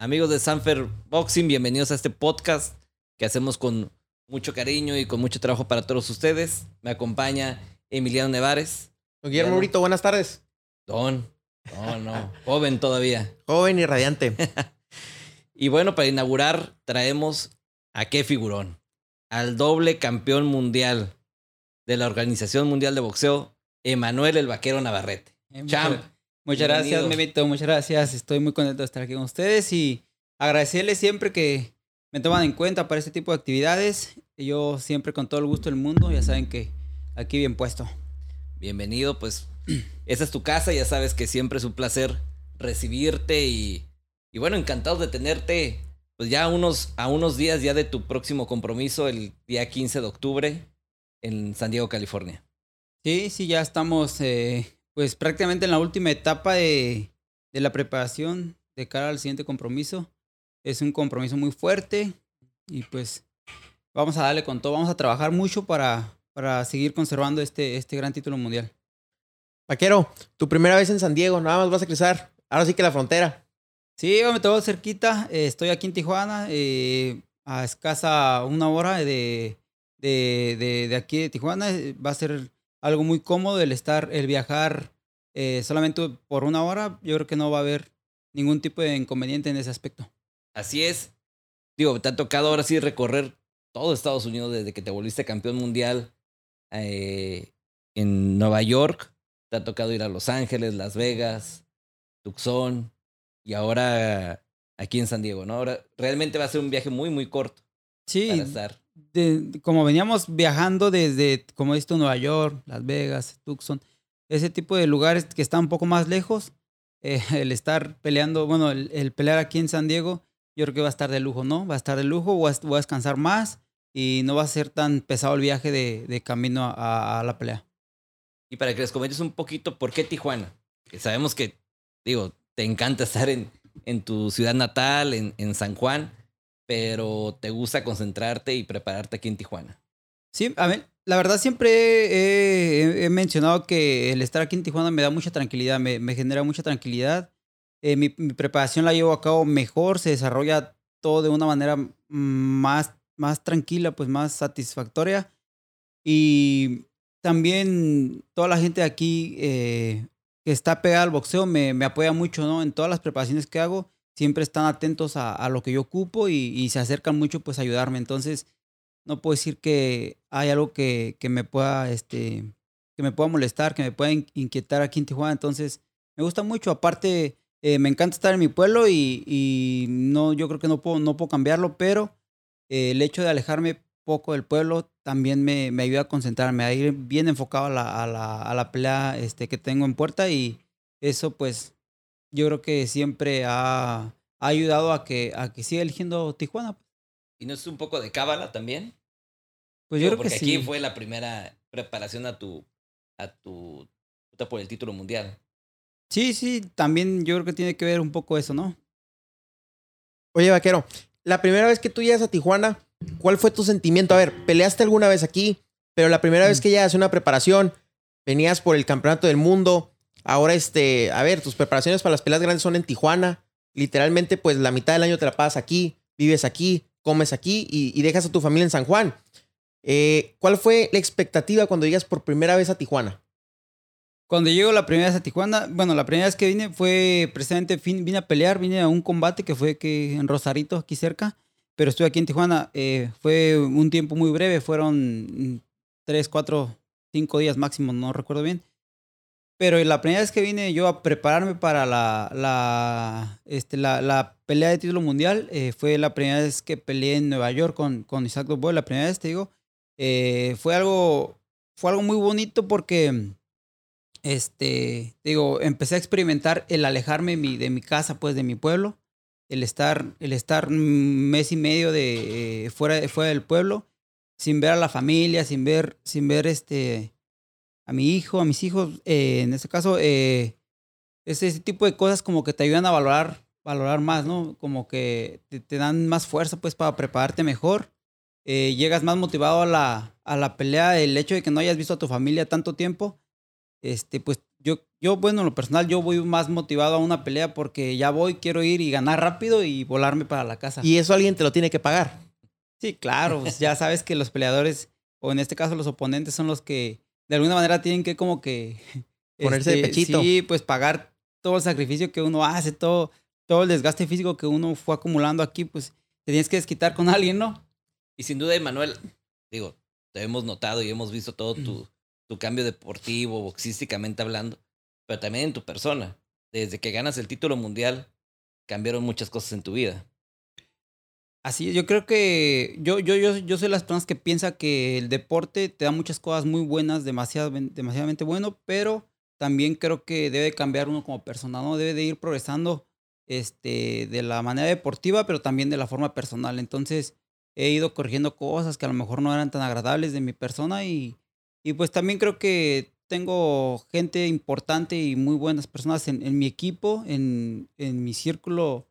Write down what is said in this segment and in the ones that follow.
Amigos de Sanfer Boxing, bienvenidos a este podcast que hacemos con mucho cariño y con mucho trabajo para todos ustedes. Me acompaña Emiliano Nevares. Don Guillermo. Brito, buenas tardes. Don, no, no, joven todavía. Joven y radiante. Y bueno, para inaugurar traemos a qué figurón. Al doble campeón mundial de la Organización Mundial de Boxeo, Emanuel el Vaquero Navarrete. Eh, Champ. Muchas, gracias. Memito. Muchas gracias. Estoy muy contento de estar aquí con ustedes y agradecerles siempre que me toman en cuenta para este tipo de actividades. Yo siempre con todo el gusto del mundo, ya saben que aquí bien puesto. Bienvenido, pues esa es tu casa, ya sabes que siempre es un placer recibirte y, y bueno, encantados de tenerte pues ya a unos, a unos días ya de tu próximo compromiso el día 15 de octubre en San Diego, California. Sí, sí, ya estamos eh, pues prácticamente en la última etapa de, de la preparación de cara al siguiente compromiso. Es un compromiso muy fuerte y pues vamos a darle con todo, vamos a trabajar mucho para, para seguir conservando este, este gran título mundial. Vaquero, tu primera vez en San Diego, nada más vas a cruzar. Ahora sí que la frontera. Sí, me tengo cerquita. eh, estoy aquí en Tijuana, eh, a escasa una hora de, de, de, de aquí de Tijuana. eh, Va a ser algo muy cómodo el estar, el viajar eh, solamente por una hora. Yo creo que no va a haber ningún tipo de inconveniente en ese aspecto. Así es. Digo, te ha tocado ahora sí recorrer todo Estados Unidos desde que te volviste campeón mundial eh, en Nueva York. Te ha tocado ir a Los Ángeles, Las Vegas, Tucson y ahora aquí en San Diego, ¿no? Ahora realmente va a ser un viaje muy, muy corto Sí, para estar. De- como veníamos viajando desde, como esto, Nueva York, Las Vegas, Tucson, ese tipo de lugares que están un poco más lejos, eh, el estar peleando, bueno, el, el pelear aquí en San Diego, yo creo que va a estar de lujo, ¿no? Va a estar de lujo, voy a, a descansar más y no va a ser tan pesado el viaje de, camino a, la pelea. Y para que les comentes un poquito por qué Tijuana. Sabemos que, digo, te encanta estar en, en tu ciudad natal, en San Juan, pero te gusta concentrarte y prepararte aquí en Tijuana. Sí, a ver, la verdad siempre he, mencionado que el estar aquí en Tijuana me da mucha tranquilidad, me, genera mucha tranquilidad. Eh, mi, preparación la llevo a cabo mejor, se desarrolla todo de una manera más, más tranquila, pues más satisfactoria. Y también toda la gente de aquí eh, que está pegada al boxeo me, me apoya mucho, ¿no? En todas las preparaciones que hago, siempre están atentos a, a lo que yo ocupo y, y se acercan mucho pues a ayudarme. Entonces, no puedo decir que hay algo que, que me pueda este que me pueda molestar, que me pueda in- inquietar aquí en Tijuana. Entonces, me gusta mucho. Aparte, eh, me encanta estar en mi pueblo y, y no, yo creo que no puedo, no puedo cambiarlo, pero eh, el hecho de alejarme poco del pueblo también me, me ayuda a concentrarme, a ir bien enfocado a la, a la, a la pelea este, que tengo en puerta y eso pues yo creo que siempre ha, ha ayudado a que, a que siga eligiendo Tijuana. ¿Y no es un poco de cábala también? Pues yo Digo, creo que porque sí. aquí fue la primera preparación a tu, a tu por el título mundial. Sí, sí, también yo creo que tiene que ver un poco eso, ¿no? Oye, Vaquero, la primera vez que tú llegas a Tijuana, ¿cuál fue tu sentimiento? A ver, peleaste alguna vez aquí, pero la primera vez Mm. que llegas a una preparación, venías por el campeonato del mundo. Ahora, este, a ver, tus preparaciones para las peleas grandes son en Tijuana. Literalmente, pues la mitad del año te la pasas aquí, vives aquí, comes aquí y, y dejas a tu familia en San Juan. Eh, ¿Cuál fue la expectativa cuando llegas por primera vez a Tijuana? Cuando llego la primera vez a Tijuana, bueno, la primera vez que vine fue precisamente, fin- vine a pelear, vine a un combate que fue que en Rosarito, aquí cerca, pero estuve aquí en Tijuana. eh, fue un tiempo muy breve, fueron tres, cuatro, cinco días máximo, no recuerdo bien. Pero la primera vez que vine yo a prepararme para la, la, este, la, la pelea de título mundial, eh, fue la primera vez que peleé en Nueva York con, con Isaac Dubois, la primera vez, te digo. Eh, fue, algo, fue algo muy bonito porque este, digo, empecé a experimentar el alejarme mi, de mi casa, pues de mi pueblo, el estar, el estar mes y medio de eh, fuera, fuera del pueblo, sin ver a la familia, sin ver, sin ver este, a mi hijo, a mis hijos, eh, en este caso, eh, es ese tipo de cosas como que te ayudan a valorar, valorar más, ¿no? Como que te, te dan más fuerza, pues, para prepararte mejor. Eh, llegas más motivado a la, a la pelea, el hecho de que no hayas visto a tu familia tanto tiempo, este, pues yo, yo, bueno, en lo personal, yo voy más motivado a una pelea porque ya voy, quiero ir y ganar rápido y volarme para la casa. Y eso alguien te lo tiene que pagar. Sí, claro, pues ya sabes que los peleadores, o en este caso los oponentes, son los que de alguna manera tienen que como que... Ponerse de este, pechito. Sí, pues pagar todo el sacrificio que uno hace, todo, todo el desgaste físico que uno fue acumulando aquí, pues te tienes que desquitar con alguien, ¿no? Y sin duda, Emanuel, digo, te hemos notado y hemos visto todo tu, tu cambio deportivo, boxísticamente hablando, pero también en tu persona. Desde que ganas el título mundial, cambiaron muchas cosas en tu vida. Así yo creo que yo, yo, yo, yo soy las personas que piensa que el deporte te da muchas cosas muy buenas, demasiado, demasiadamente bueno, pero también creo que debe cambiar uno como persona, ¿no? Debe de ir progresando este, de la manera deportiva, pero también de la forma personal. Entonces, he ido corrigiendo cosas que a lo mejor no eran tan agradables de mi persona y, y pues también creo que tengo gente importante y muy buenas personas en, en mi equipo, en, en mi círculo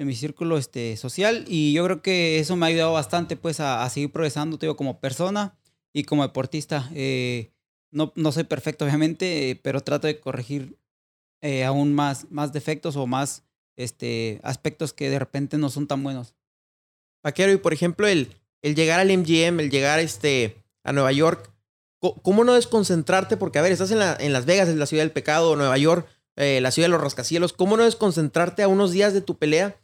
en mi círculo este, social y yo creo que eso me ha ayudado bastante pues a, seguir progresando, te digo, como persona y como deportista. Eh, no, no soy perfecto obviamente, pero trato de corregir eh, aún más, más defectos o más este, aspectos que de repente no son tan buenos. Vaquero, y por ejemplo, el, el llegar al MGM, el llegar este, a Nueva York, ¿cómo no desconcentrarte? Porque, a ver, estás en, la, en Las Vegas, en la ciudad del pecado, Nueva York, eh, la ciudad de los rascacielos. ¿Cómo no desconcentrarte a unos días de tu pelea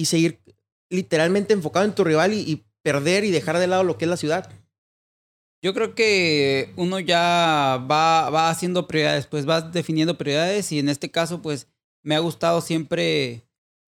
y seguir literalmente enfocado en tu rival y, perder y dejar de lado lo que es la ciudad? Yo creo que uno ya va, va haciendo prioridades, pues vas definiendo prioridades y en este caso, pues me ha gustado siempre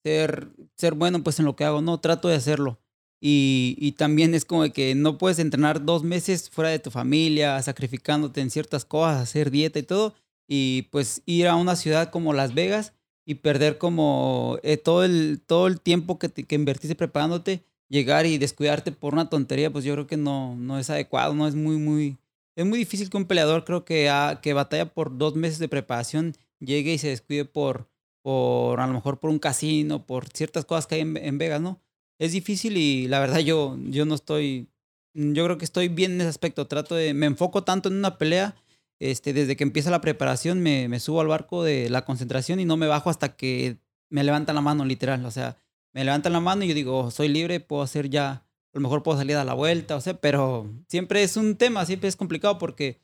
ser, ser bueno pues en lo que hago, no trato de hacerlo. Y, y también es como que no puedes entrenar dos meses fuera de tu familia, sacrificándote en ciertas cosas, hacer dieta y todo, y pues ir a una ciudad como Las Vegas y perder como eh, todo, el, todo el tiempo que, te, que invertiste preparándote, llegar y descuidarte por una tontería, pues yo creo que no, no es adecuado, no es muy, muy... Es muy difícil que un peleador creo que, ha, que batalla por dos meses de preparación llegue y se descuide por, por a lo mejor por un casino, por ciertas cosas que hay en, en Vegas, ¿no? Es difícil y la verdad yo, yo no estoy, yo creo que estoy bien en ese aspecto, trato de, me enfoco tanto en una pelea, este, desde que empieza la preparación me, me subo al barco de la concentración y no me bajo hasta que me levantan la mano, literal, o sea, me levantan la mano y yo digo, soy libre, puedo hacer ya, a lo mejor puedo salir a la vuelta, o sea, pero siempre es un tema, siempre es complicado porque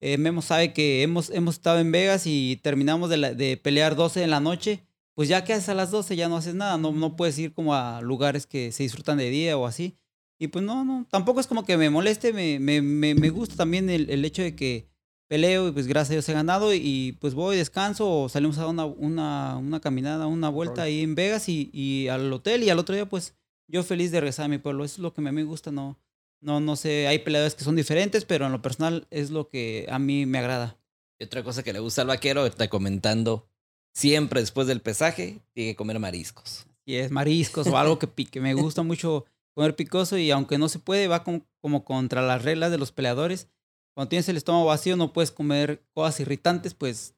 eh, Memo sabe que hemos, hemos estado en Vegas y terminamos de, la, de, pelear 12 en la noche, pues ya que haces a las 12 ya no haces nada, no, no puedes ir como a lugares que se disfrutan de día o así. Y pues no, no, tampoco es como que me moleste, me, me, me, me gusta también el, el, hecho de que peleo y pues gracias a Dios he ganado y pues voy, descanso o salimos a dar una, una, una caminada, una vuelta ahí en Vegas y, y al hotel y al otro día pues yo feliz de regresar a mi pueblo, eso es lo que a mí me gusta, no, no, no sé, hay peleadores que son diferentes, pero en lo personal es lo que a mí me agrada. Y otra cosa que le gusta al vaquero, está comentando, siempre después del pesaje, tiene que comer mariscos. Y es mariscos o algo que pique. Me gusta mucho comer picoso y aunque no se puede, va como, como contra las reglas de los peleadores. Cuando tienes el estómago vacío no puedes comer cosas irritantes, pues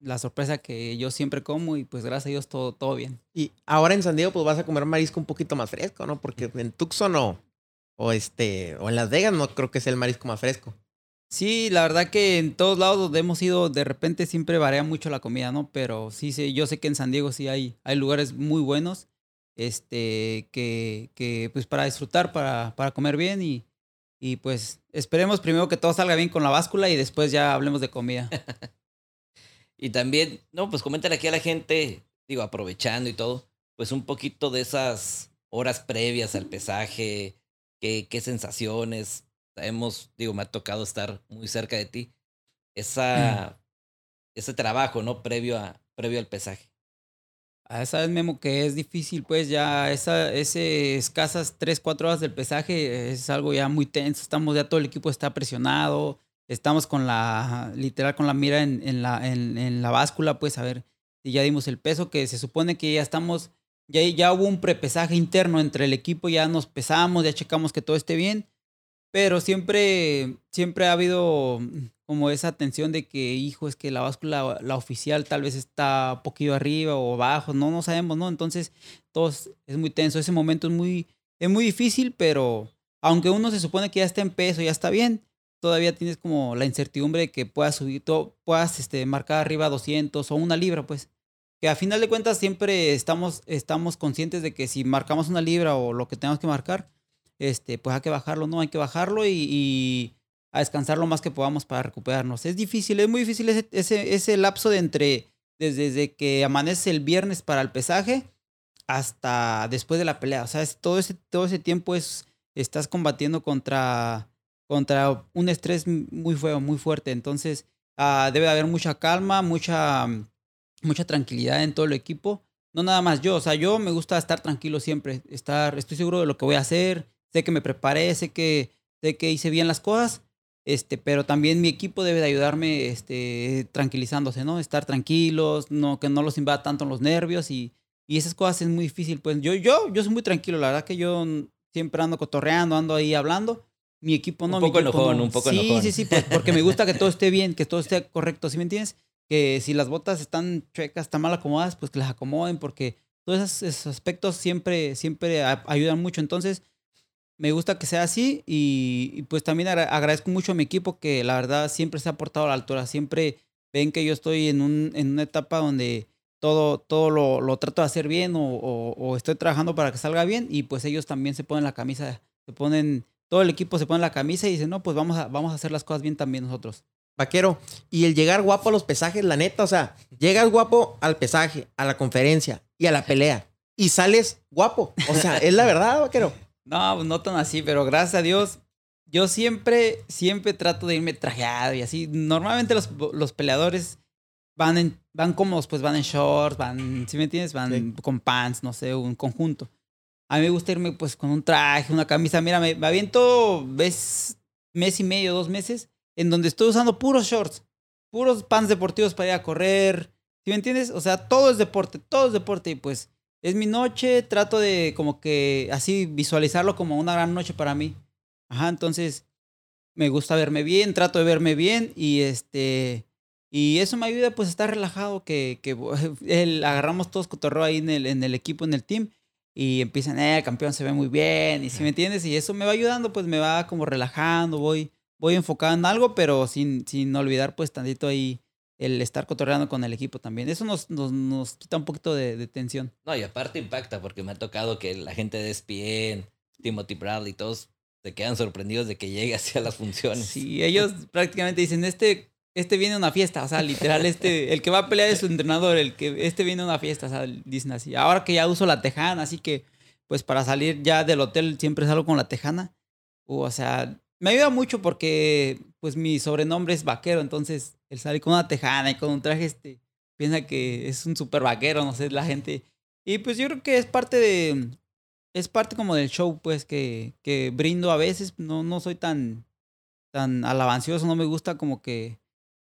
la sorpresa que yo siempre como y pues gracias a Dios todo, todo bien. Y ahora en San Diego pues vas a comer marisco un poquito más fresco, ¿no? Porque en Tucson no, o este, o en Las Vegas no creo que sea el marisco más fresco. Sí, la verdad que en todos lados donde hemos ido, de repente siempre varía mucho la comida, ¿no? Pero sí, sí yo sé que en San Diego sí hay, hay lugares muy buenos, este, que, que pues para disfrutar, para, para comer bien y, y pues esperemos primero que todo salga bien con la báscula y después ya hablemos de comida. y también, no, pues coméntale aquí a la gente, digo, aprovechando y todo, pues un poquito de esas horas previas al pesaje, qué, qué sensaciones, sabemos, digo, me ha tocado estar muy cerca de ti, esa, ese trabajo, ¿no? Previo, a, previo al pesaje. A esa vez, Memo, que es difícil, pues ya esa, ese escasas 3, 4 horas del pesaje es algo ya muy tenso. Estamos, ya todo el equipo está presionado. Estamos con la, literal, con la mira en, en la, en, en, la báscula, pues a ver si ya dimos el peso, que se supone que ya estamos, ya, ya hubo un prepesaje interno entre el equipo, ya nos pesamos, ya checamos que todo esté bien pero siempre, siempre ha habido como esa tensión de que, hijo, es que la báscula, la oficial tal vez está poquito arriba o abajo, no, no sabemos, ¿no? Entonces, todo es muy tenso. Ese momento es muy, es muy difícil, pero aunque uno se supone que ya está en peso, ya está bien, todavía tienes como la incertidumbre de que puedas subir, todo, puedas este, marcar arriba 200 o una libra, pues. Que a final de cuentas siempre estamos, estamos conscientes de que si marcamos una libra o lo que tengamos que marcar, este, pues hay que bajarlo, ¿no? Hay que bajarlo y a descansar lo más que podamos para recuperarnos. Es difícil, es muy difícil ese, ese, ese lapso de entre, desde, desde que amanece el viernes para el pesaje hasta después de la pelea. O sea, es, todo, ese, todo ese tiempo es, estás combatiendo contra, contra un estrés muy feo, muy fuerte. Entonces, uh, debe de haber mucha calma, mucha, mucha tranquilidad en todo el equipo. No nada más yo, o sea, yo me gusta estar tranquilo siempre, estar, estoy seguro de lo que voy a hacer, sé que me preparé, sé que, sé que hice bien las cosas, este, pero también mi equipo debe de ayudarme este, tranquilizándose, ¿no? Estar tranquilos, no, que no los invada tanto los nervios y, y esas cosas es muy difícil. Pues yo, yo, yo soy muy tranquilo, la verdad que yo siempre ando cotorreando, ando ahí hablando. Mi equipo no. Un poco enojón, no. un poco sí, enojón. Sí, sí, pues, porque me gusta que todo esté bien, que todo esté correcto, ¿sí me entiendes? Que si las botas están chuecas, están mal acomodadas, pues que las acomoden, porque todos esos, esos aspectos siempre, siempre ayudan mucho. Entonces, me gusta que sea así y, pues también agra- agradezco mucho a mi equipo que la verdad siempre se ha portado a la altura. Siempre ven que yo estoy en, un, en una etapa donde todo, todo lo, lo trato de hacer bien o, o- o estoy trabajando para que salga bien y pues ellos también se ponen la camisa, se ponen, todo el equipo se pone la camisa y dicen, no, pues vamos a, vamos a hacer las cosas bien también nosotros. Vaquero, y el llegar guapo a los pesajes, la neta, o sea, llegas guapo al pesaje, a la conferencia y a la pelea. Y sales guapo. O sea, es la verdad, vaquero. No, pues no tan así, pero gracias a Dios, yo siempre, siempre trato de irme trajeado y así. Normalmente los, los peleadores van en, van cómodos, pues van en shorts, van, ¿sí me entiendes? Van Sí. con pants, no sé, un conjunto. A mí me gusta irme pues con un traje, una camisa. Mira, me, me aviento ves, mes y medio, dos meses, en donde estoy usando puros shorts, puros pants deportivos para ir a correr. ¿Sí me entiendes? O sea, todo es deporte, todo es deporte y pues es mi noche, trato de como que así visualizarlo como una gran noche para mí. Ajá, entonces me gusta verme bien, trato de verme bien y este y eso me ayuda pues a estar relajado que, que el, agarramos todos cotorreo ahí en el, en el equipo, en el team y empiezan, eh, el campeón se ve muy bien y si me entiendes y eso me va ayudando, pues me va como relajando, voy voy enfocado en algo, pero sin, sin olvidar pues tantito ahí el estar cotorreando con el equipo también. Eso nos, nos, nos quita un poquito de, de tensión. No, y aparte impacta porque me ha tocado que la gente de ESPN, Timothy Bradley, todos se quedan sorprendidos de que llegue hacia las funciones. Sí, ellos prácticamente dicen, este, este viene a una fiesta, o sea, literal, este, el que va a pelear es su entrenador, el que, este viene a una fiesta, o sea, dicen así. Ahora que ya uso la tejana, así que, pues para salir ya del hotel siempre salgo con la tejana. O sea, me ayuda mucho porque, pues mi sobrenombre es vaquero, entonces el salir con una tejana y con un traje, este, piensa que es un super vaquero, no sé, la gente. Y pues yo creo que es parte de, es parte como del show, pues, que, que brindo a veces. No, no soy tan, tan alabancioso, no me gusta como que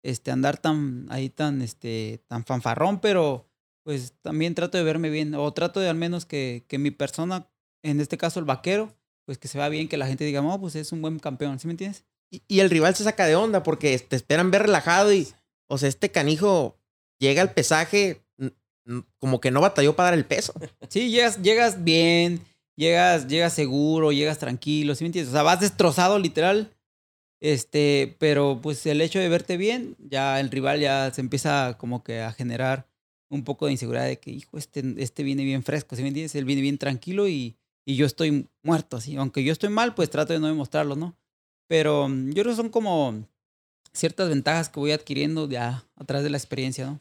este, andar tan, ahí tan, este, tan fanfarrón, pero pues también trato de verme bien, o trato de al menos que, que mi persona, en este caso el vaquero, pues que se vea bien, que la gente diga, no, pues es un buen campeón, ¿sí me entiendes? Y, el rival se saca de onda porque te esperan ver relajado y, o sea, este canijo llega al pesaje como que no batalló para dar el peso. Sí, llegas, llegas bien, llegas, llegas seguro, llegas tranquilo, ¿sí me entiendes? O sea, vas destrozado literal. Este, pero pues el hecho de verte bien, ya el rival ya se empieza como que a generar un poco de inseguridad de que, hijo, este, este viene bien fresco, ¿sí me entiendes? Él viene bien tranquilo y, y yo estoy muerto, así. Aunque yo estoy mal, pues trato de no demostrarlo, ¿no? Pero mm, yo creo que son como ciertas ventajas que voy adquiriendo ya a través de la experiencia, ¿no?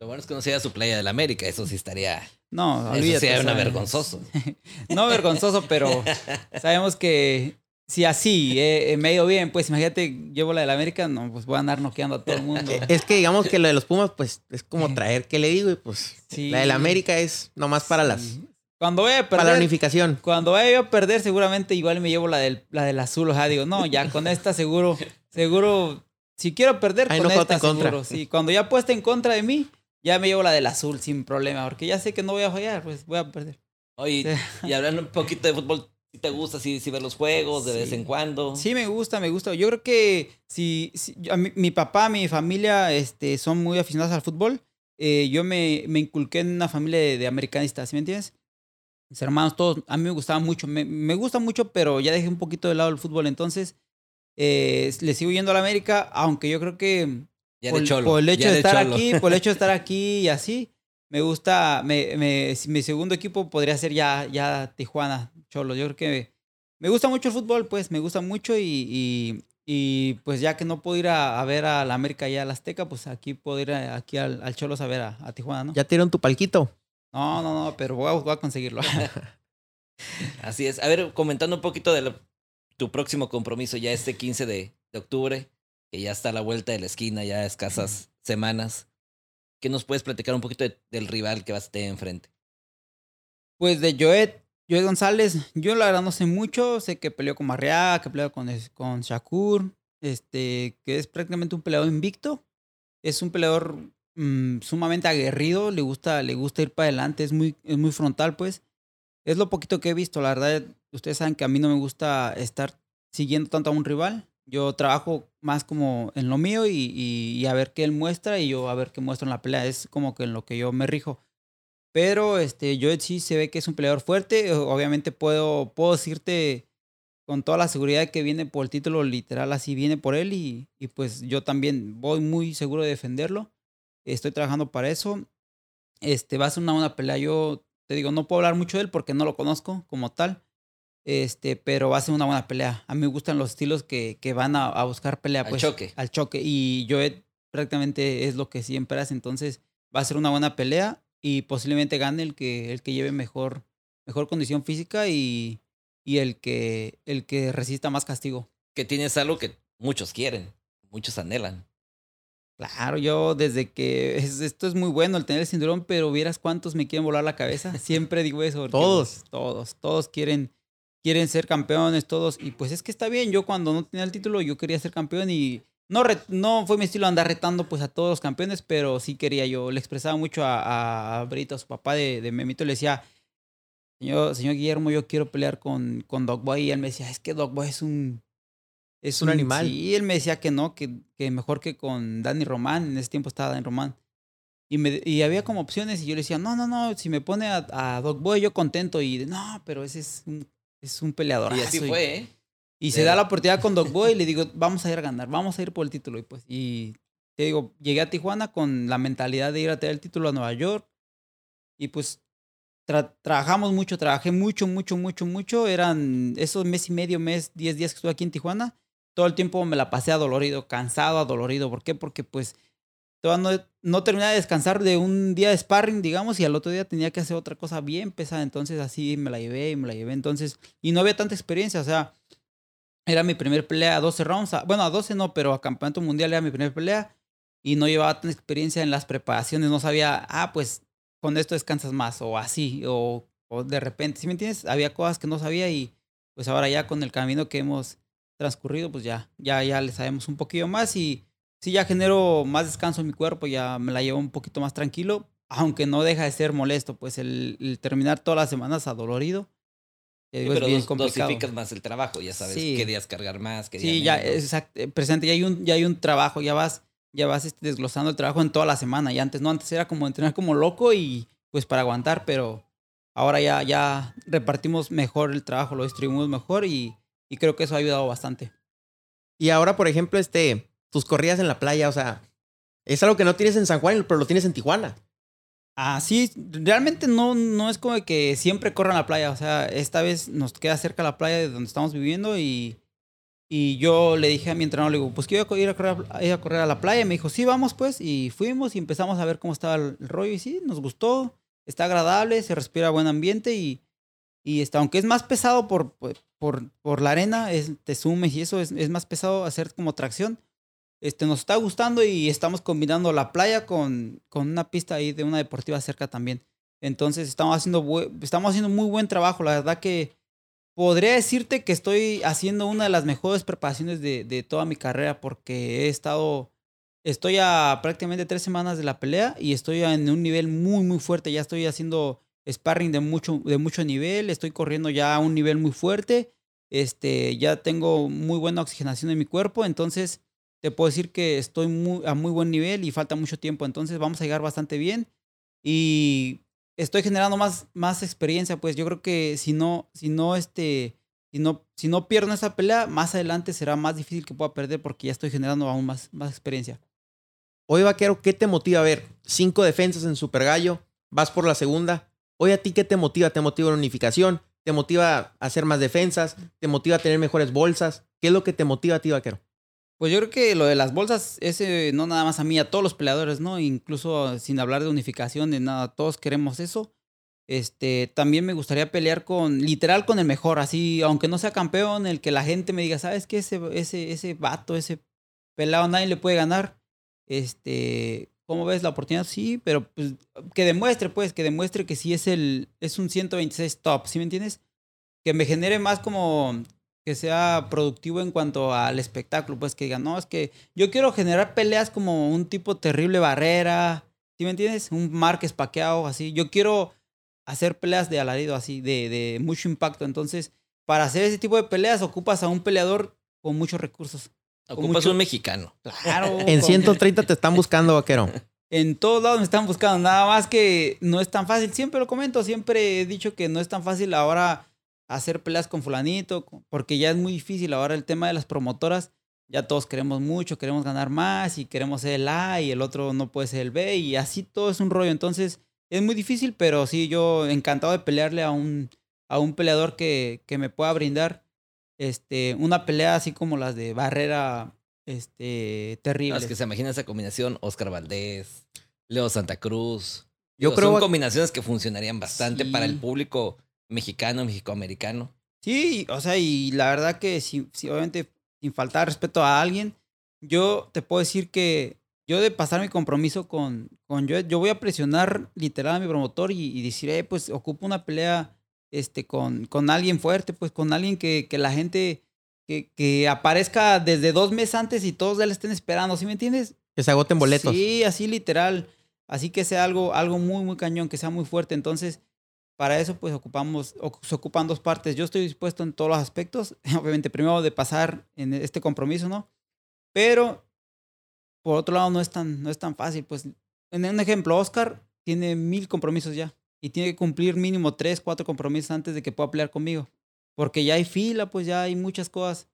Lo bueno es que no sea su playa del América, eso sí estaría. No, Eso olvídate. sería o una vergonzoso. no vergonzoso, pero sabemos que si así eh, eh, me ha ido bien, pues imagínate, llevo la del América, no, pues voy a andar noqueando a todo el mundo. Eh, Es que digamos que lo de los Pumas, pues es como traer, ¿qué le digo? Y pues Sí. la del América es nomás para las. Cuando vaya a para la perder, unificación. cuando vaya yo a perder, seguramente igual me llevo la del, la del azul. O sea, digo, no, ya con esta seguro, seguro, si quiero perder, Ahí con no esta en contra. seguro. Sí, cuando ya puesta en contra de mí, ya me llevo la del azul sin problema, porque ya sé que no voy a fallar, pues voy a perder. Oye, y hablando un poquito de fútbol, ¿sí te gusta si ver los juegos de vez Sí. en cuando? Sí, me gusta, me gusta. Yo creo que si, si- yo- a mi, mi papá, mi familia este, son muy aficionados al fútbol. eh, yo me, me inculqué en una familia de, de americanistas, ¿sí me entiendes? Mis hermanos, todos, a mí me gustaba mucho. Me, me gusta mucho, pero ya dejé un poquito de lado el fútbol. Entonces, Eh, le sigo yendo a la América, aunque yo creo que Ya por, de cholo. por el hecho ya de estar cholo. aquí, por el hecho de estar aquí y así, me gusta, me, me- mi segundo equipo podría ser ya, ya Tijuana, Cholo. Yo creo que me gusta mucho el fútbol, pues, me gusta mucho y, y, y, pues ya que no puedo ir a, a ver a la América y a la Azteca, pues aquí puedo ir a- aquí al, al Cholos a ver a, a Tijuana, ¿no? Ya te dieron tu palquito. No, no, no, pero voy a, voy a conseguirlo. Así es. A ver, comentando un poquito de lo- tu próximo compromiso, ya este 15 de, de octubre, que ya está a la vuelta de la esquina, ya escasas semanas. ¿Qué nos puedes platicar un poquito de- del rival que vas a tener enfrente? Pues de Joet, Joet González, yo la verdad no sé mucho, sé que peleó con Marriá, que peleó con, con Shakur, este, que es prácticamente un peleador invicto, es un peleador mm, sumamente aguerrido, le gusta, le gusta ir para adelante, es muy, es muy frontal, pues. Es lo poquito que he visto, la verdad, ustedes saben que a mí no me gusta estar siguiendo tanto a un rival. Yo trabajo más como en lo mío y, y- a ver qué él muestra y yo a ver qué muestra en la pelea. Es como que en lo que yo me rijo. Pero este, Joet sí se ve que es un peleador fuerte. Obviamente puedo, puedo decirte con toda la seguridad que viene por el título, literal, así viene por él. Y, y pues yo también voy muy seguro de defenderlo. Estoy trabajando para eso. Este, va a ser una buena pelea. Yo te digo, no puedo hablar mucho de él porque no lo conozco como tal. Este, pero va a ser una buena pelea. A mí me gustan los estilos que, que van a, a buscar pelea. Al Pues, choque. Al choque. Y Joet prácticamente es lo que siempre hace. Entonces va a ser una buena pelea y posiblemente gane el que, el que lleve mejor, mejor condición física y, y el, que, el que resista más castigo. Que tienes algo que muchos quieren, muchos anhelan. Claro, yo desde que es- esto es muy bueno el tener el cinturón, pero vieras cuántos me quieren volar la cabeza. Siempre digo eso. Todos. pues, todos, todos quieren, quieren ser campeones, todos. Y pues es que está bien. Yo cuando no tenía el título, yo quería ser campeón y no, no fue mi estilo andar retando pues a todos los campeones, pero sí quería yo. Le expresaba mucho a, a Brito, a su papá de, de Memito, le decía, señor, señor Guillermo, yo quiero pelear con, con Dogboy. Y él me decía, es que Dogboy es un... Es un animal. Sí, él me decía que no, que, que mejor que con Dani Román. En ese tiempo estaba Dani Román. Y, me, y había como opciones y yo le decía, no, no, no, si me pone a, a Dogboy yo contento. Y no, pero ese es un, es un peleador. Y así fue, ¿eh? Y se da la oportunidad con Dogboy y le digo, vamos a ir a ganar, vamos a ir por el título. Y pues, y te digo, llegué a Tijuana con la mentalidad de ir a tener el título a Nueva York. Y pues tra- trabajamos mucho, trabajé mucho, mucho, mucho, mucho. Eran esos mes y medio, mes, diez días que estuve aquí en Tijuana. Todo el tiempo me la pasé adolorido, cansado, adolorido. ¿Por qué? Porque pues todavía no, no terminé de descansar de un día de sparring, digamos, y al otro día tenía que hacer otra cosa bien pesada. Entonces así me la llevé y me la llevé. Entonces, y no había tanta experiencia, o sea, era mi primer pelea a 12 rounds. bueno, a 12 no, pero a campeonato mundial era mi primer pelea. Y no llevaba tanta experiencia en las preparaciones. No sabía, ah, pues con esto descansas más, o así, o, o de repente, ¿sí me entiendes? Había cosas que no sabía y pues ahora ya con el camino que hemos transcurrido, pues ya, ya, ya le sabemos un poquillo más y sí ya genero más descanso en mi cuerpo, ya me la llevo un poquito más tranquilo, aunque no deja de ser molesto, pues el, el terminar todas las semanas adolorido. Sí, digo, es pero bien dos- complicado. dosificas más el trabajo, ya sabes Sí. qué días cargar más, qué días Sí, ya menos. es exact- eh, presente, ya hay un, ya hay un trabajo, ya vas, ya vas este, desglosando el trabajo en toda la semana. Y antes no, antes era como entrenar como loco y pues para aguantar, pero ahora ya, ya repartimos mejor el trabajo, lo distribuimos mejor y, y creo que eso ha ayudado bastante. Y ahora, por ejemplo, este, tus corridas en la playa, o sea, es algo que no tienes en San Juan, pero lo tienes en Tijuana. Ah, sí, realmente no, no es como que siempre corran a la playa. O sea, esta vez nos queda cerca la playa de donde estamos viviendo y, y yo le dije a mi entrenador, le digo, pues quiero ir a correr, a- ir a correr a la playa. Y me dijo, sí, vamos pues. Y fuimos y empezamos a ver cómo estaba el rollo. Y sí, nos gustó. Está agradable, se respira buen ambiente y, y está, aunque es más pesado por, por, por, la arena, es, te sumes y eso es, es más pesado hacer como tracción. Este, nos está gustando y estamos combinando la playa con, con una pista ahí de una deportiva cerca también. Entonces estamos haciendo, estamos haciendo muy buen trabajo. La verdad que podría decirte que estoy haciendo una de las mejores preparaciones de, de toda mi carrera porque he estado, estoy a prácticamente tres semanas de la pelea y estoy en un nivel muy, muy fuerte. Ya estoy haciendo sparring de mucho, de mucho nivel, estoy corriendo ya a un nivel muy fuerte. Este, ya tengo muy buena oxigenación en mi cuerpo, entonces te puedo decir que estoy a muy buen nivel y falta mucho tiempo, entonces vamos a llegar bastante bien y estoy generando más, más experiencia, pues yo creo que si no, si no, este, si no, si no pierdo esa pelea, más adelante será más difícil que pueda perder porque ya estoy generando aún más, más experiencia. Hoy, Vaquero, ¿qué te motiva a ver? Cinco defensas en Super Gallo, vas por la segunda. Hoy a ti, ¿qué te motiva? ¿Te motiva la unificación? ¿Te motiva a hacer más defensas? ¿Te motiva a tener mejores bolsas? ¿Qué es lo que te motiva a ti, Vaquero? Pues yo creo que lo de las bolsas, ese no nada más a mí, a todos los peleadores, ¿no? Incluso sin hablar de unificación, de nada, todos queremos eso. Este, también me gustaría pelear con, literal, con el mejor, así, aunque no sea campeón, el que la gente me diga, ¿sabes qué? Ese, ese, ese vato, ese pelado, nadie le puede ganar. Este, ¿cómo ves la oportunidad? Sí, pero pues que demuestre, pues, que demuestre que sí es el, es un 126 top, ¿sí me entiendes? Que me genere más como, que sea productivo en cuanto al espectáculo, pues que digan, no, es que yo quiero generar peleas como un tipo terrible barrera, ¿sí me entiendes? Un Márquez paqueado, así. Yo quiero hacer peleas de alarido, así, de, de mucho impacto. Entonces, para hacer ese tipo de peleas, ocupas a un peleador con muchos recursos. Ocupas mucho- un mexicano. Claro. En con- 130 te están buscando, Vaquero. En todos lados me están buscando, nada más que no es tan fácil. Siempre lo comento, siempre he dicho que no es tan fácil ahora hacer peleas con fulanito, porque ya es muy difícil. Ahora el tema de las promotoras, ya todos queremos mucho, queremos ganar más y queremos ser el A y el otro no puede ser el B y así todo es un rollo. Entonces es muy difícil, pero sí, yo encantado de pelearle a un, a un peleador que, que me pueda brindar este, una pelea así como las de Barrera este, terrible. Es que se imagina esa combinación, Oscar Valdés, Leo Santa Cruz. Yo Digo, creo- Son combinaciones que funcionarían bastante Sí. para el público mexicano, mexicoamericano. Sí, o sea, y la verdad que si, si obviamente sin faltar respeto a alguien, yo te puedo decir que yo de pasar mi compromiso con, con Joet, yo voy a presionar literal a mi promotor y, y decir, eh, pues ocupo una pelea este, con, con alguien fuerte, pues con alguien que, que la gente, que, que aparezca desde dos meses antes y todos ya le estén esperando, ¿sí me entiendes? Que se agoten boletos. Sí, así literal. Así que sea algo, algo muy, muy cañón, que sea muy fuerte. Entonces, para eso, pues ocupamos, ocu- se ocupan dos partes. Yo estoy dispuesto en todos los aspectos. Obviamente, primero de pasar en este compromiso, ¿no? Pero, por otro lado, no es tan, no es tan fácil. Pues, en un ejemplo, Oscar tiene mil compromisos ya. Y tiene que cumplir mínimo tres, cuatro compromisos antes de que pueda pelear conmigo. Porque ya hay fila, pues ya hay muchas cosas.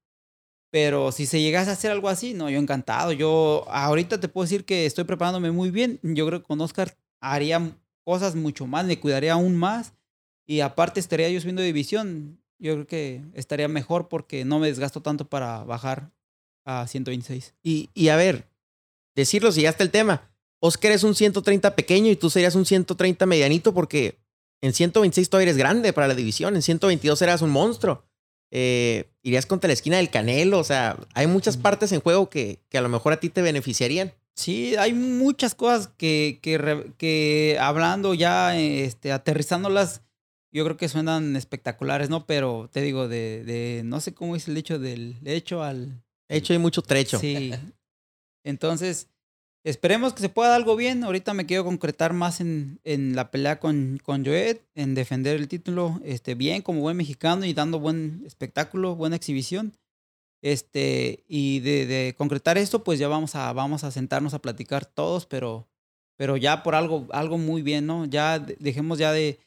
Pero si se llegase a hacer algo así, no, yo encantado. Yo ahorita te puedo decir que estoy preparándome muy bien. Yo creo que con Oscar haría cosas mucho más, me cuidaría aún más. Y aparte estaría yo subiendo división. Yo creo que estaría mejor porque no me desgasto tanto para bajar a 126. Y, y a ver, decirlo si ya está el tema. Oscar es un 130 pequeño y tú serías un 130 medianito porque en 126 todavía eres grande para la división. En 122 eras un monstruo. Eh, irías contra la esquina del Canelo. O sea, hay muchas partes en juego que, que a lo mejor a ti te beneficiarían. Sí, hay muchas cosas que, que, que hablando ya, este, aterrizándolas, yo creo que suenan espectaculares, ¿no? Pero te digo, de, de no sé cómo es el dicho del hecho al, hecho, hay mucho trecho. Sí. Entonces, esperemos que se pueda dar algo bien. Ahorita me quiero concretar más en, en la pelea con, con Joet, en defender el título este, bien como buen mexicano y dando buen espectáculo, buena exhibición. Este, y de, de concretar esto, pues ya vamos a, vamos a sentarnos a platicar todos, pero, pero ya por algo, algo muy bien, ¿no? Ya de- dejemos ya de...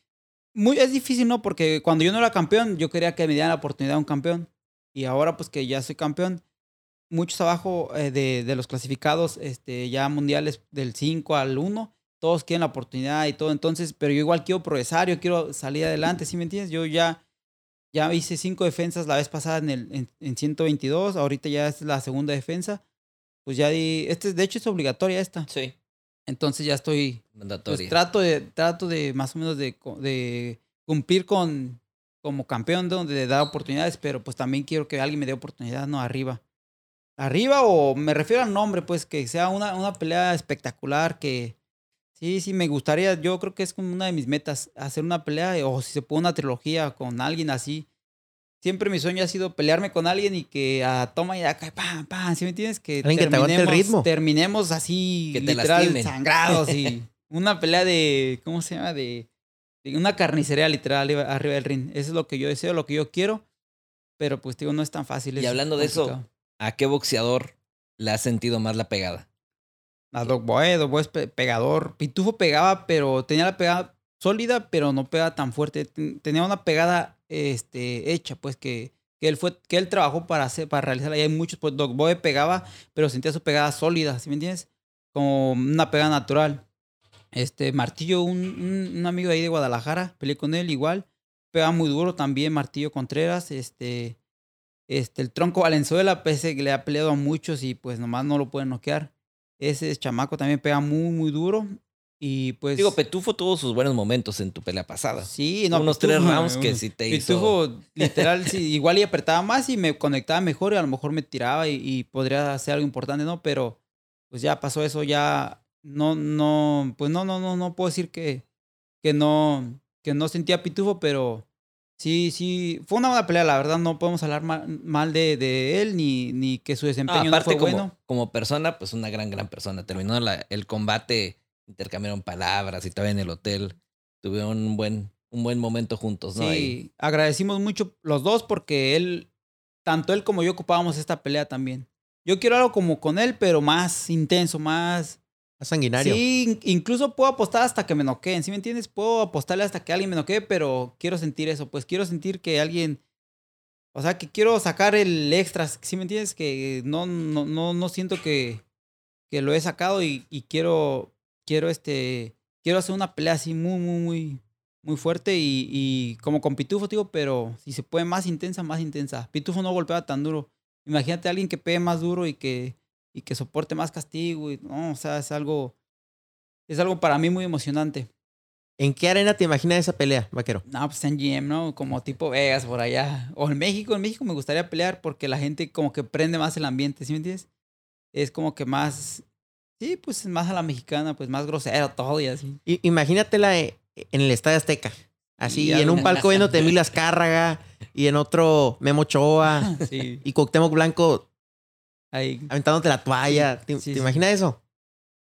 Muy, es difícil, ¿no? Porque cuando yo no era campeón, yo quería que me dieran la oportunidad a un campeón. Y ahora, pues que ya soy campeón, muchos abajo eh, de, de los clasificados este, ya mundiales del 5 al 1, todos quieren la oportunidad y todo, entonces, pero yo igual quiero progresar, yo quiero salir adelante, ¿sí me entiendes? Yo ya, ya hice cinco defensas la vez pasada en, el, en, en 122, ahorita ya es la segunda defensa, pues ya di, este, de hecho es obligatoria esta, Sí. entonces ya estoy, pues Mandatoria. trato de, trato de más o menos de, de cumplir con como campeón de, de dar oportunidades, pero pues también quiero que alguien me dé oportunidad, no arriba. Arriba o me refiero al nombre, pues que sea una, una pelea espectacular, que sí, sí, me gustaría, yo creo que es como una de mis metas, hacer una pelea o si se puede una trilogía con alguien así. Siempre mi sueño ha sido pelearme con alguien y que a toma y acá, pam, pam, ¿sí me entiendes? Que Alguien que te aguante el ritmo. terminemos así, Que te literal, lastimen. sangrados y una pelea de, ¿cómo se llama? De, de una carnicería literal arriba, arriba del ring. Eso es lo que yo deseo, lo que yo quiero, pero pues digo, no es tan fácil. Y hablando de eso. ¿A qué boxeador le has sentido más la pegada? A Dog Boy, Dog Boy es pe- pegador. Pitufo pegaba, pero tenía la pegada sólida, pero no pegaba tan fuerte. Ten- Tenía una pegada este, hecha, pues que que él fue, que él trabajó para hacer, para realizarla. Y hay muchos, pues Doc Boy pegaba, pero sentía su pegada sólida, ¿sí me entiendes? Como una pegada natural. Este, Martillo, un, un, un amigo ahí de Guadalajara, peleé con él igual. Pega muy duro también, Martillo Contreras. Este, este, el Tronco Valenzuela, pese que le ha peleado a muchos y pues nomás no lo pueden noquear. Ese chamaco también pega muy, muy duro. Y pues. Digo, Petufo tuvo sus buenos momentos en tu pelea pasada. Sí, no, Unos Pitufo, tres rounds que sí te hizo. Pitufo, literal, sí, igual y apretaba más y me conectaba mejor y a lo mejor me tiraba y, y podría hacer algo importante, ¿no? Pero pues ya pasó eso, ya no, no, pues no, no, no, no puedo decir que, que no, que no sentía Pitufo, pero sí, sí, fue una buena pelea, la verdad, no podemos hablar ma- mal de, de él ni, ni que su desempeño no, aparte, fue como, bueno. como persona, pues una gran, gran persona. Terminó la- el combate, intercambiaron palabras y estaba en el hotel. Tuvieron un buen, un buen momento juntos, ¿no? Sí, Ahí. agradecimos mucho los dos porque él, tanto él como yo ocupábamos esta pelea también. Yo quiero algo como con él, pero más intenso, más... Sanguinario. Sí, in- incluso puedo apostar hasta que me noqueen, ¿sí me entiendes? Puedo apostarle hasta que alguien me noquee, pero quiero sentir eso, pues quiero sentir que alguien... O sea, que quiero sacar el extra, ¿sí me entiendes? Que no, no, no, no siento que, que lo he sacado y, quiero, quiero este, quiero hacer una pelea así muy, muy, muy, muy fuerte y, y como con Pitufo, digo, pero si se puede más intensa, más intensa. Pitufo no golpeaba tan duro. Imagínate a alguien que pegue más duro y que, y que soporte más castigo. Y, no, o sea, es algo, es algo para mí muy emocionante. ¿En qué arena te imaginas esa pelea, vaquero? No, pues en GM, ¿no? Como tipo Vegas por allá. O en México, en México me gustaría pelear porque la gente como que prende más el ambiente, ¿sí me entiendes? Es como que más, sí, pues más a la mexicana, pues más grosero todo y así. I- imagínatela eh, en el Estadio Azteca. Así, Y en un palco viéndote Emilio Azcárraga y en otro Memo Ochoa Sí, y Cuauhtémoc Blanco ahí. aventándote la toalla. ¿Te, Sí, te sí. imaginas eso?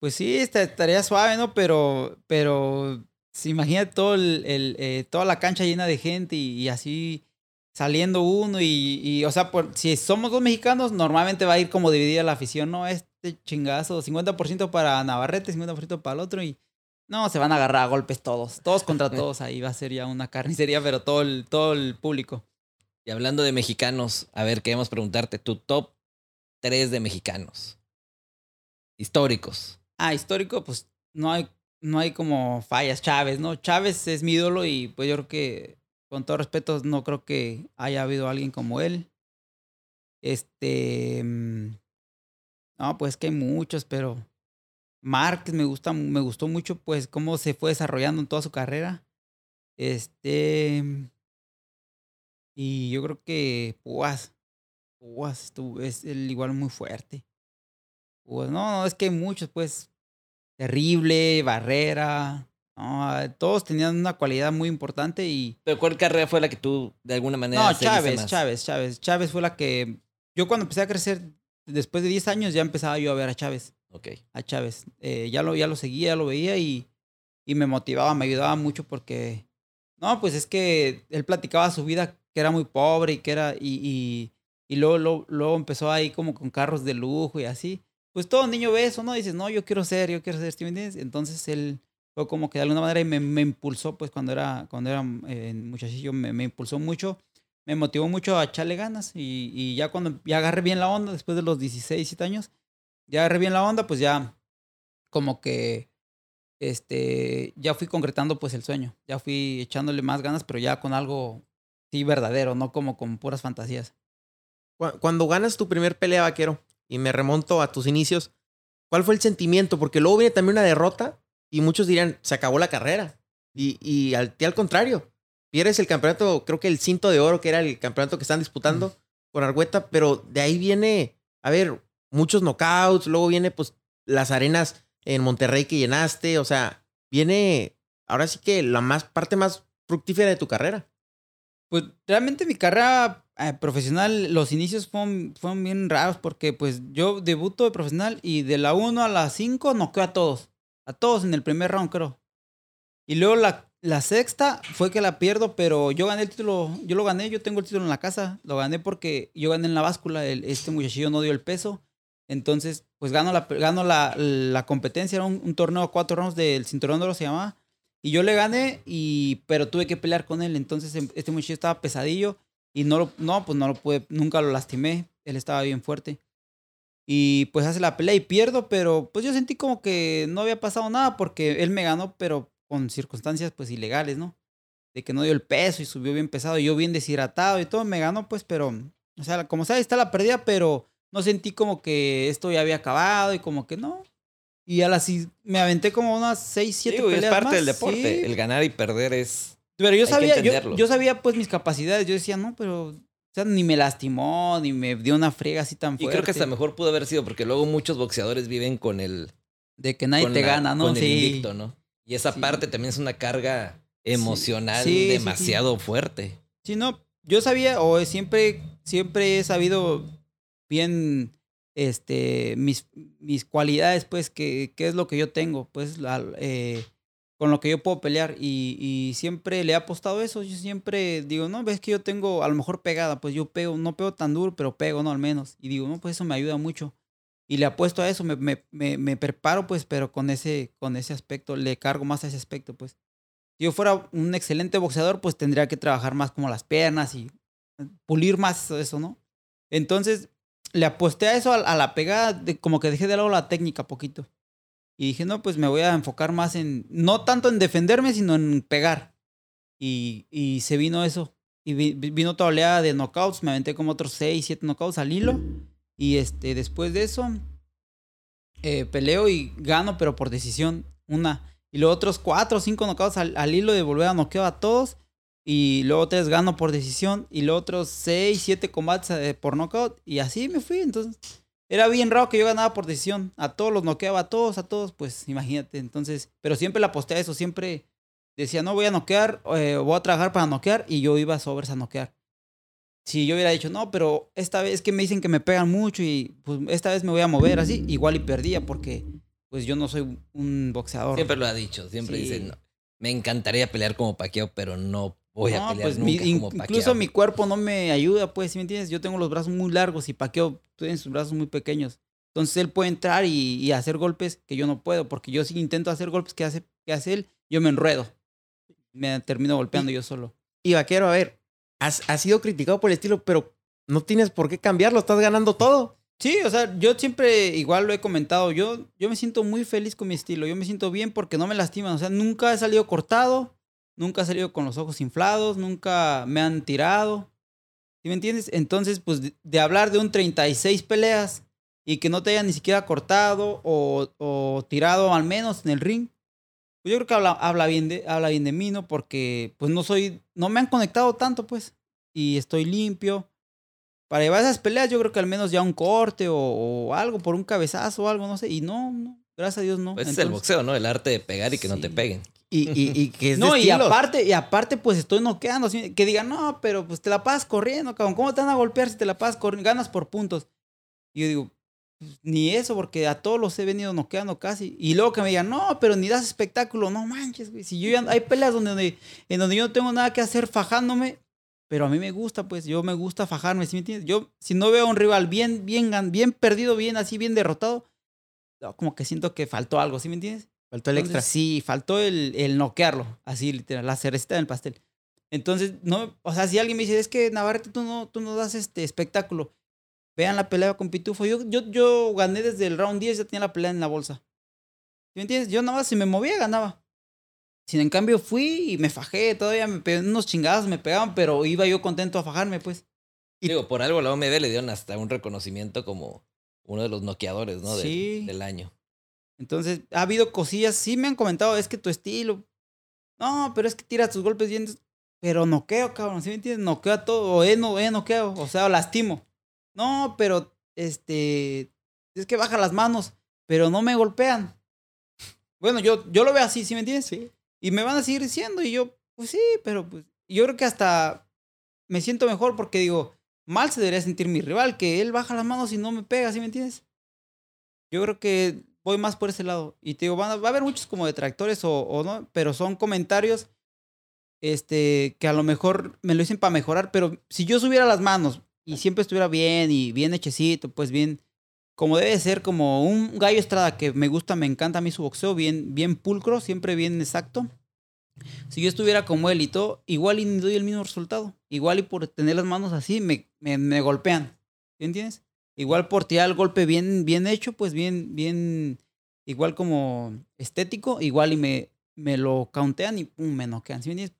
Pues sí, esta- estaría suave, ¿no? Pero, pero, si imagínate todo el, el, eh, toda la cancha llena de gente y, y así saliendo uno y, y, o sea, por, si somos dos mexicanos, normalmente va a ir como dividida la afición, ¿no? Este chingazo, 50% para Navarrete, 50% para el otro y no, se van a agarrar a golpes todos, todos contra todos, ahí va a ser ya una carnicería, pero todo el, todo el público. Y hablando de mexicanos, a ver, queremos preguntarte tu top 3 de mexicanos. Históricos. Ah, histórico, pues no hay, no hay como fallas. Chávez, ¿no? Chávez es mi ídolo y pues yo creo que, con todo respeto, no creo que haya habido alguien como él. Este. mm, No, pues que hay muchos, pero. Márquez me gusta, me gustó mucho, pues, cómo se fue desarrollando en toda su carrera. Este. Y yo creo que Puas. Puas estuvo, es el igual muy fuerte. No, no, es que hay muchos, pues. Terrible, Barrera. No, todos tenían una cualidad muy importante y. ¿Pero cuál carrera fue la que tú, de alguna manera, No, Chávez, más? Chávez, Chávez. Chávez fue la que. Yo cuando empecé a crecer, después de 10 años, ya empezaba yo a ver a Chávez. Ok. A Chávez. Eh, ya, lo, ya lo seguía, ya lo veía y, y me motivaba, me ayudaba mucho porque. No, pues es que él platicaba su vida que era muy pobre y que era. Y, y, y luego, luego, empezó ahí como con carros de lujo y así. Pues todo niño ve eso, ¿no? Dices, no, yo quiero ser, yo quiero ser, ¿sí me entiendes? Entonces él fue como que de alguna manera me, me impulsó, pues cuando era, cuando era eh, muchachillo, me, me impulsó mucho, me motivó mucho a echarle ganas y, y ya cuando ya agarré bien la onda, después de los 16, 17 años, ya agarré bien la onda, pues ya como que este, ya fui concretando pues el sueño, ya fui echándole más ganas, pero ya con algo sí verdadero, no como con puras fantasías. Cu- Cuando ganas tu primer pelea, vaquero, y me remonto a tus inicios, ¿cuál fue el sentimiento? Porque luego viene también una derrota y muchos dirían, se acabó la carrera. Y, y al, al contrario, pierdes el campeonato, creo que el cinto de oro, que era el campeonato que están disputando con Argüeta, pero de ahí viene, a ver, muchos knockouts, luego viene pues las arenas en Monterrey que llenaste, o sea, viene ahora sí que la más parte más fructífera de tu carrera. Pues realmente mi carrera eh, profesional, los inicios fueron, fueron bien raros porque pues yo debuto de profesional y de la 1 a la 5 noqueo a todos. A todos en el primer round, creo. Y luego la, la sexta fue que la pierdo, pero yo gané el título, yo lo gané, yo tengo el título en la casa, lo gané porque yo gané en la báscula, el, este muchachillo no dio el peso. Entonces, pues gano la, gano la, la competencia, era un, un torneo a cuatro rounds del cinturón de oro se llamaba. Y yo le gané, y, pero tuve que pelear con él. Entonces em- este muchacho estaba pesadillo. Y no, lo, no, pues no lo pude, nunca lo lastimé. Él estaba bien fuerte. Y pues hace la pelea y pierdo, pero pues yo sentí como que no había pasado nada porque él me ganó, pero con circunstancias pues ilegales, ¿no? De que no dio el peso y subió bien pesado, y yo bien deshidratado y todo, me ganó pues, pero, o sea, como sabes, está la pérdida, pero no sentí como que esto ya había acabado y como que no. Y a las me aventé como unas 6, 7 Digo, peleas es parte más, del deporte. sí. El ganar y perder es. Pero yo Hay que sabía, yo, sabía pues mis capacidades. Yo decía, no, pero, o sea, ni me lastimó, ni me dio una friega así tan Y fuerte. creo que hasta mejor pudo haber sido, porque luego muchos boxeadores viven con el. De que nadie te la- gana, ¿no? Con el Sí. invicto, ¿no? Y esa Sí. parte también es una carga emocional Sí, sí, sí. demasiado fuerte. Sí, no, yo sabía, o siempre, siempre he sabido bien, este, mis, mis cualidades, pues, que es lo que yo tengo, pues, la- eh, con lo que yo puedo pelear. Y, y siempre le he apostado eso. Yo siempre digo, no, ves que yo tengo a lo mejor pegada, pues yo pego, no pego tan duro, pero pego, ¿no? Al menos. Y digo, no, pues eso me ayuda mucho. Y le apuesto a eso, me, me, me, me preparo, pues, pero con ese, con ese aspecto, le cargo más a ese aspecto, pues. Si yo fuera un excelente boxeador, pues tendría que trabajar más como las piernas y pulir más eso, ¿no? Entonces, le aposté a eso, a, la pegada, de, como que dejé de lado la técnica poquito. Y dije, no, pues me voy a enfocar más en, no tanto en defenderme, sino en pegar. Y, y se vino eso. Y vi- vi- vino toda oleada de knockouts, me aventé como otros 6, 7 knockouts al hilo. Y este, después de eso, eh, peleo y gano, pero por decisión, una. Y luego otros 4 o 5 knockouts al, al hilo de volver a noquear a todos. Y luego tres gano por decisión. Y luego otros 6, 7 combates eh, por knockout. Y así me fui. Entonces, era bien raro que yo ganaba por decisión. A todos los noqueaba, a todos, a todos. Pues imagínate. Entonces, pero siempre la aposté a eso. Siempre decía, no voy a noquear, eh, voy a trabajar para noquear. Y yo iba sobres a noquear. Si yo hubiera dicho, no, pero esta vez que me dicen que me pegan mucho y pues esta vez me voy a mover así, igual y perdía porque pues yo no soy un boxeador. Siempre lo ha dicho, siempre Sí. dice, no, me encantaría pelear como Pacquiao, pero no voy a No, pelear pues, mi- nunca in- como incluso mi cuerpo no me ayuda, pues, ¿sí me entiendes? Yo tengo los brazos muy largos y Paqueo tiene sus brazos muy pequeños. Entonces él puede entrar y, y hacer golpes que yo no puedo, porque yo si intento hacer golpes que hace, que hace él, yo me enredo. Me termino golpeando yo solo. Y vaquero, a ver, has, has sido criticado por el estilo, pero no tienes por qué cambiarlo, estás ganando todo. Sí, o sea, yo siempre, igual lo he comentado, yo, yo me siento muy feliz con mi estilo, yo me siento bien porque no me lastiman, o sea, nunca he salido cortado, nunca he salido con los ojos inflados, nunca me han tirado, ¿sí me entiendes? Entonces, pues de, de hablar de un 36 peleas y que no te hayan ni siquiera cortado o, o tirado al menos en el ring, pues yo creo que habla, habla, bien de, habla bien de mí, ¿no? Porque pues no soy, no me han conectado tanto, pues, y estoy limpio para llevar esas peleas, yo creo que al menos ya un corte o, o algo por un cabezazo o algo, no sé. Y no, no, gracias a Dios no. Pues es el boxeo, ¿no? El arte de pegar y que no te peguen. Y, y, y que es de No, y estilos. aparte, y aparte, pues estoy noqueando. así, Que digan, no, pero pues te la pasas corriendo, cabrón. ¿Cómo te van a golpear si te la pasas corriendo? Ganas por puntos. Y yo digo, pues, ni eso, porque a todos los he venido noqueando casi. Y luego que me digan, no, pero ni das espectáculo. No manches, güey. Si yo ya, hay peleas donde, donde- en donde yo no tengo nada que hacer fajándome, pero a mí me gusta, pues, yo me gusta fajarme, ¿sí me entiendes? Yo, si no veo a un rival bien, bien, bien perdido, bien así, bien derrotado, como que siento que faltó algo, ¿sí me entiendes? Faltó el extra. Entonces, Sí, faltó el, el noquearlo, así literal, la cerecita del pastel. Entonces, no, o sea, si alguien me dice, es que Navarrete, tú no, tú no das este espectáculo, vean la pelea con Pitufo. Yo, yo, yo gané desde el round 10, ya tenía la pelea en la bolsa. ¿Sí ¿Me entiendes? Yo nada más si me movía, ganaba. Sin en cambio fui y me fajé, todavía me pegaban unos chingados, me pegaban, pero iba yo contento a fajarme, pues. Y- Digo, por algo la OMB le dieron hasta un reconocimiento como uno de los noqueadores, ¿no? Del- Sí. del año. Entonces, ha habido cosillas, sí me han comentado, es que tu estilo. No, pero es que tiras tus golpes bien. Pero noqueo, cabrón, ¿sí me entiendes? Noqueo a todo, o he, no, he noqueo, o sea, lastimo. No, pero, este, es que baja las manos, pero no me golpean. Bueno, yo, yo lo veo así, ¿sí me entiendes? Sí. Y me van a seguir diciendo, y yo, pues sí, pero pues, yo creo que hasta me siento mejor porque digo, mal se debería sentir mi rival, que él baja las manos y no me pega, ¿sí me entiendes? Yo creo que voy más por ese lado. Y te digo, van a- va a haber muchos como detractores o, o no, pero son comentarios este, que a lo mejor me lo dicen para mejorar, pero si yo subiera las manos y siempre estuviera bien y bien hechecito, pues bien, como debe ser, como un gallo estrada que me gusta, me encanta a mí su boxeo, bien, bien pulcro, siempre bien exacto. Si yo estuviera como él y todo, igual y doy el mismo resultado. Igual y por tener las manos así me, me, me golpean. ¿Sí entiendes? Igual por tirar el golpe bien, bien hecho, pues bien, bien, igual como estético, igual y me, me lo countean y pum, me noquean. ¿Sí me?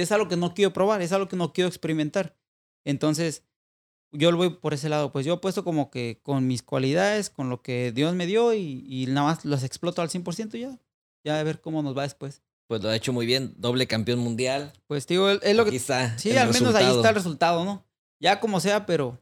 Es algo que no quiero probar, es algo que no quiero experimentar. Entonces, yo lo voy por ese lado. Pues yo he puesto como que con mis cualidades, con lo que Dios me dio y, y nada más las exploto al 100% ya. Ya a ver cómo nos va después. Pues lo ha hecho muy bien, doble campeón mundial. Pues digo, es lo que... está. Sí, al menos ahí está el resultado, ¿no? Ya como sea, pero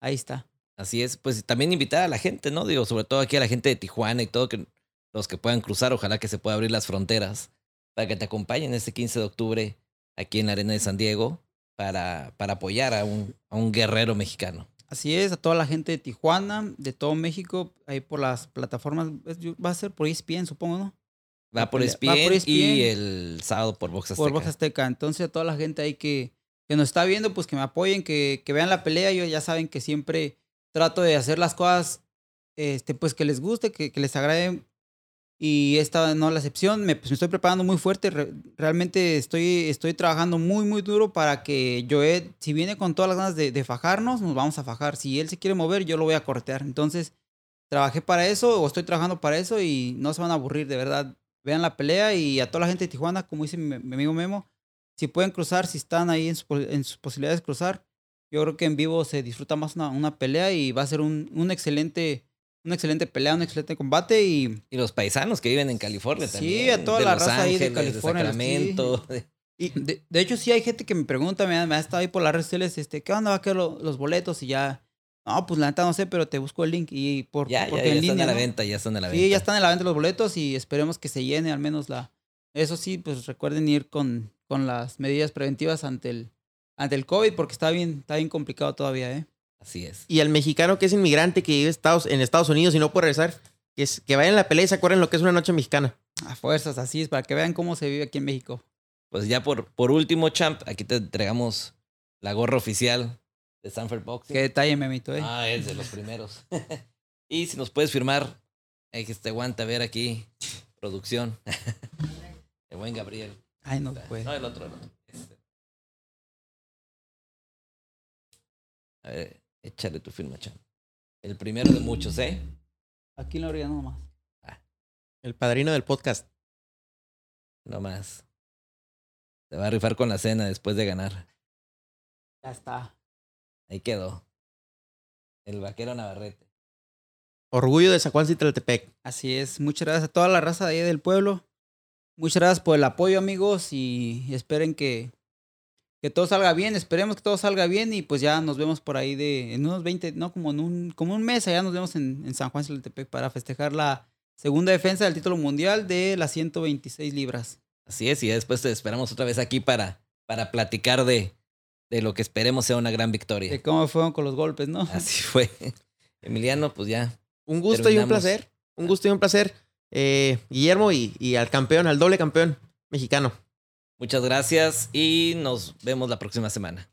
ahí está. Así es, pues también invitar a la gente, ¿no? Digo, sobre todo aquí a la gente de Tijuana y todo, que los que puedan cruzar, ojalá que se pueda abrir las fronteras para que te acompañen este 15 de octubre aquí en la Arena de San Diego para, para apoyar a un, a un guerrero mexicano. Así es, a toda la gente de Tijuana, de todo México, ahí por las plataformas, va a ser por E ESPN, supongo, ¿no? Va por ESPN, va por E ESPN. y el sábado por Box Azteca. Por Voz Azteca. Entonces, a toda la gente ahí que, que nos está viendo, pues que me apoyen, que, que vean la pelea. Yo ya saben que siempre trato de hacer las cosas, este, pues que les guste, que, que les agrade. Y esta no es la excepción. Me, pues, me estoy preparando muy fuerte. Re- realmente estoy, estoy trabajando muy, muy duro para que Joed, si viene con todas las ganas de, de fajarnos, nos vamos a fajar. Si él se quiere mover, yo lo voy a cortear. Entonces, trabajé para eso o estoy trabajando para eso y no se van a aburrir, de verdad. Vean la pelea y a toda la gente de Tijuana, como dice mi, mi amigo Memo, si pueden cruzar, si están ahí en, su en sus posibilidades de cruzar, yo creo que en vivo se disfruta más una, una pelea y va a ser un, un excelente, una excelente pelea, un excelente combate y Y los paisanos que viven en California Sí, también. a toda de la Los raza ahí de California, sí. Sacramento. Y de, de hecho, sí hay gente que me pregunta, me ha, me ha estado ahí por las redes sociales, este, ¿qué onda va a quedar lo- los boletos? Y ya, no, pues la neta no sé, pero te busco el link y por Ya, ya, porque ya en están línea, a la ¿no? venta, ya están a la venta. Sí, ya están en la venta los boletos y esperemos que se llene al menos la... Eso sí, pues recuerden ir con, con las medidas preventivas ante el, ante el COVID porque está bien, está bien complicado todavía, ¿eh? Así es. Y al mexicano que es inmigrante que vive Estados, en Estados Unidos y no puede regresar, que, es, que vayan a la pelea y se acuerden lo que es una noche mexicana. A fuerzas, así es, para que vean cómo se vive aquí en México. Pues ya por, por último, champ, aquí te entregamos la gorra oficial de Stanford Boxing. Qué detalle, memito, ¿eh? Ah, es de los primeros. y si nos puedes firmar, hay que este aguanta a ver aquí, producción. El buen Gabriel. Ay, no puede. No, el otro, el otro. Este. A ver, échale tu firma, champ. El primero de muchos, ¿eh? Aquí en la orilla nomás. El padrino del podcast. No más. Se va a rifar con la cena después de ganar. Ya está. Ahí quedó. El vaquero Navarrete. Orgullo de San Juan. Así es. Muchas gracias a toda la raza de ahí del pueblo. Muchas gracias por el apoyo, amigos. Y esperen que, que todo salga bien. Esperemos que todo salga bien. Y pues ya nos vemos por ahí de en unos 20, no, como en un, como un mes. Allá nos vemos en, en San Juan Citlaltepec para festejar la segunda defensa del título mundial de las 126 libras. Así es, y ya después te esperamos otra vez aquí para, para platicar de, de lo que esperemos sea una gran victoria. De cómo fueron con los golpes, ¿no? Así fue. Emiliano, pues ya. Un gusto y un placer. Un gusto y un placer. Eh, Guillermo y, y al campeón, al doble campeón mexicano. Muchas gracias y nos vemos la próxima semana.